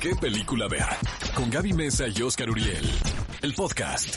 qué película ver. Con Gaby Mesa y Oscar Uriel. El podcast.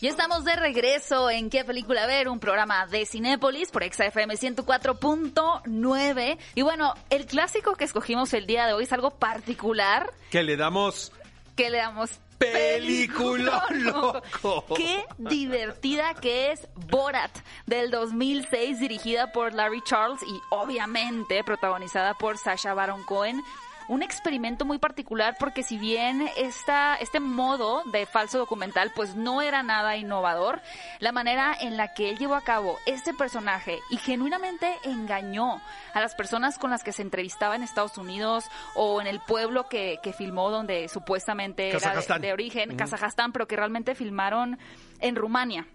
Ya estamos de regreso en ¿Qué película ver? Un programa de Cinépolis por XFM 104.9. Y bueno, el clásico que escogimos el día de hoy es algo particular. Que le damos Que le damos película loco. Qué divertida que es Borat del 2006 dirigida por Larry Charles y obviamente protagonizada por Sasha Baron Cohen. Un experimento muy particular porque si bien esta, este modo de falso documental pues no era nada innovador, la manera en la que él llevó a cabo este personaje y genuinamente engañó a las personas con las que se entrevistaba en Estados Unidos o en el pueblo que, que filmó donde supuestamente era de, origen, Kazajstán, pero que realmente filmaron en Rumania.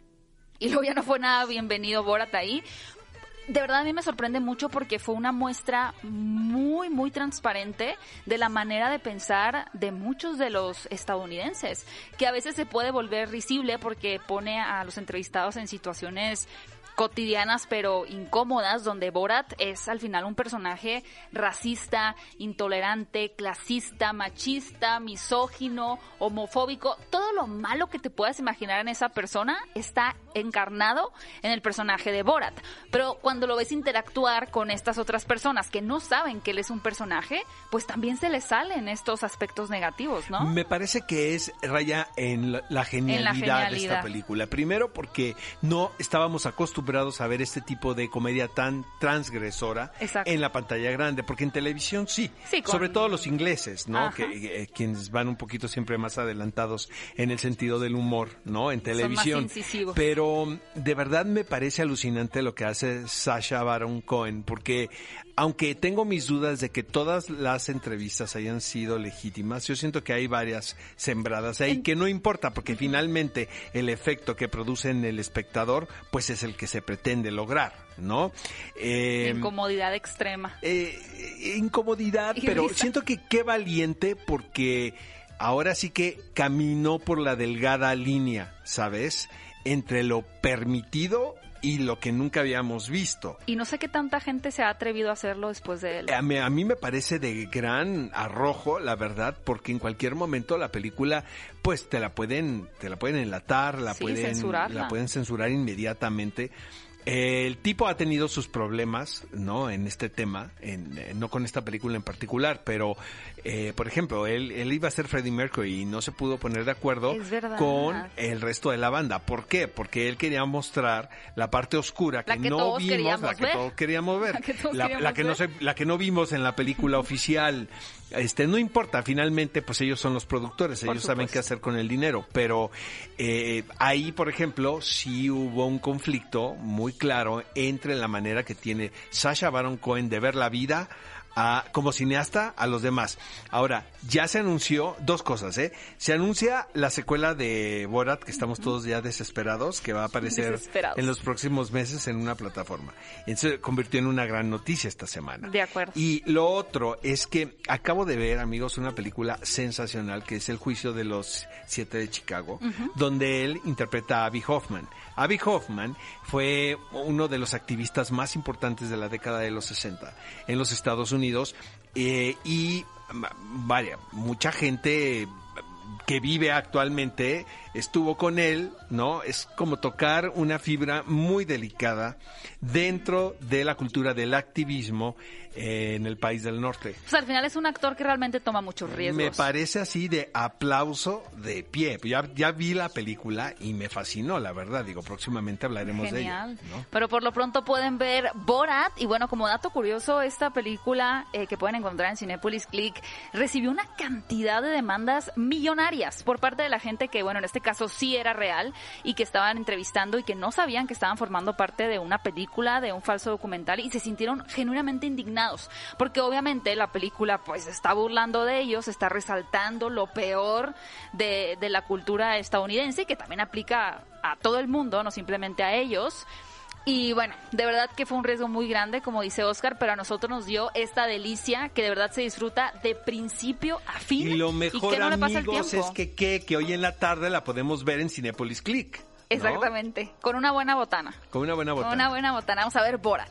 Y luego ya no fue nada bienvenido Borat ahí. De verdad a mí me sorprende mucho porque fue una muestra muy, muy transparente de la manera de pensar de muchos de los estadounidenses, que a veces se puede volver risible porque pone a los entrevistados en situaciones cotidianas pero incómodas donde Borat es al final un personaje racista, intolerante, clasista, machista, misógino, homofóbico, todo lo malo que te puedas imaginar en esa persona está encarnado en el personaje de Borat. Pero cuando lo ves interactuar con estas otras personas que no saben que él es un personaje, pues también se le salen estos aspectos negativos, ¿no? Me parece que es raya en la, la genialidad, de genialidad. esta película. Primero porque no estábamos acostumbrados a ver este tipo de comedia tan transgresora Exacto. en la pantalla grande, porque en televisión sí, Sí, con- sobre todo los ingleses, ¿no? Que eh, quienes van un poquito siempre más adelantados en el sentido del humor, ¿no? En televisión. Pero de verdad me parece alucinante lo que hace Sasha Baron Cohen, porque aunque tengo mis dudas de que todas las entrevistas hayan sido legítimas, yo siento que hay varias sembradas ahí, que no importa, porque finalmente el efecto que produce en el espectador, pues es el que se pretende lograr, ¿no? Eh, Incomodidad extrema. eh, incomodidad, Y pero risa. siento que qué valiente porque ahora sí que caminó por la delgada línea, ¿sabes? Entre lo permitido y lo que nunca habíamos visto. Y no sé qué tanta gente se ha atrevido a hacerlo después de él. A mí, a mí me parece de gran arrojo, la verdad, porque en cualquier momento la película, pues te la pueden, te la pueden enlatar, la Sí, pueden, censurarla. la pueden censurar inmediatamente. El tipo ha tenido sus problemas, ¿no? En este tema, en, eh, no con esta película en particular, pero, eh, por ejemplo, él, él iba a ser Freddie Mercury y no se pudo poner de acuerdo con el resto de la banda. ¿Por qué? Porque él quería mostrar la parte oscura que, no vimos, la que ver. todos queríamos ver, La que todos la, queríamos la que no se la que no vimos en la película oficial, este no importa, finalmente pues ellos son los productores, Por ellos saben qué hacer con el dinero, pero eh, ahí por ejemplo sí hubo un conflicto muy claro entre la manera que tiene Sasha Baron Cohen de ver la vida a- como cineasta a los demás. Ahora, ya se anunció dos cosas, ¿eh? Se anuncia la secuela de Borat, que estamos todos ya desesperados, que va a aparecer en los próximos meses en una plataforma. Y se convirtió en una gran noticia esta semana. De acuerdo. Y lo otro es que acabo de ver, amigos, una película sensacional que es El juicio de los siete de Chicago, donde él interpreta a Abby Hoffman. Abby Hoffman fue uno de los activistas más importantes de la década de los 60 en los Estados Unidos eh, y vaya, mucha gente que vive actualmente estuvo con él, ¿no? Es como tocar una fibra muy delicada dentro de la cultura del activismo en el país del norte. Pues al final es un actor que realmente toma muchos riesgos. Me parece así de aplauso de pie. Ya, ya vi la película y me fascinó, la verdad. Digo, próximamente hablaremos Genial. de ella. ¿no? Pero por lo pronto pueden ver Borat. Y bueno, como dato curioso, esta película eh, que pueden encontrar en Cinepolis Click recibió una cantidad de demandas millonarias por parte de la gente que, bueno, en este caso sí era real y que estaban entrevistando y que no sabían que estaban formando parte de una película, de un falso documental y se sintieron genuinamente indignados. Porque obviamente la película pues está burlando de ellos, está resaltando lo peor de, de la cultura estadounidense que también aplica a todo el mundo, no simplemente a ellos. Y bueno, de verdad que fue un riesgo muy grande, como dice Oscar, pero a nosotros nos dio esta delicia que de verdad se disfruta de principio a fin. Y lo que mejor, no le pasa el amigos, tiempo. es que, que, que hoy en la tarde la podemos ver en Cinepolis Click. ¿no? Exactamente, con una buena botana. Con una buena Con botana. una buena botana. Vamos a ver Borat.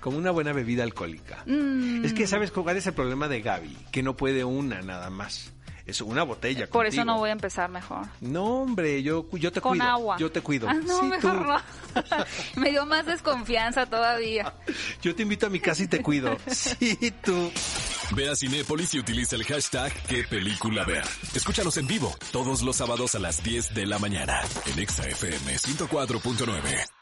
Como una buena bebida alcohólica. Mm. Es que, ¿sabes cuál es el problema de Gaby? Que no puede una nada más. Es una botella. Por eso no voy a empezar mejor. No, hombre, yo, yo te Con cuido. agua. Yo te cuido. Ah, no, Sí, mejor tú. no. Me dio más desconfianza todavía. Yo te invito a mi casa y te cuido. Sí, tú. Ve a Cinépolis y utiliza el hashtag qué película ver. Escúchanos en vivo todos los sábados a las 10 de la mañana en Exa FM 104.9.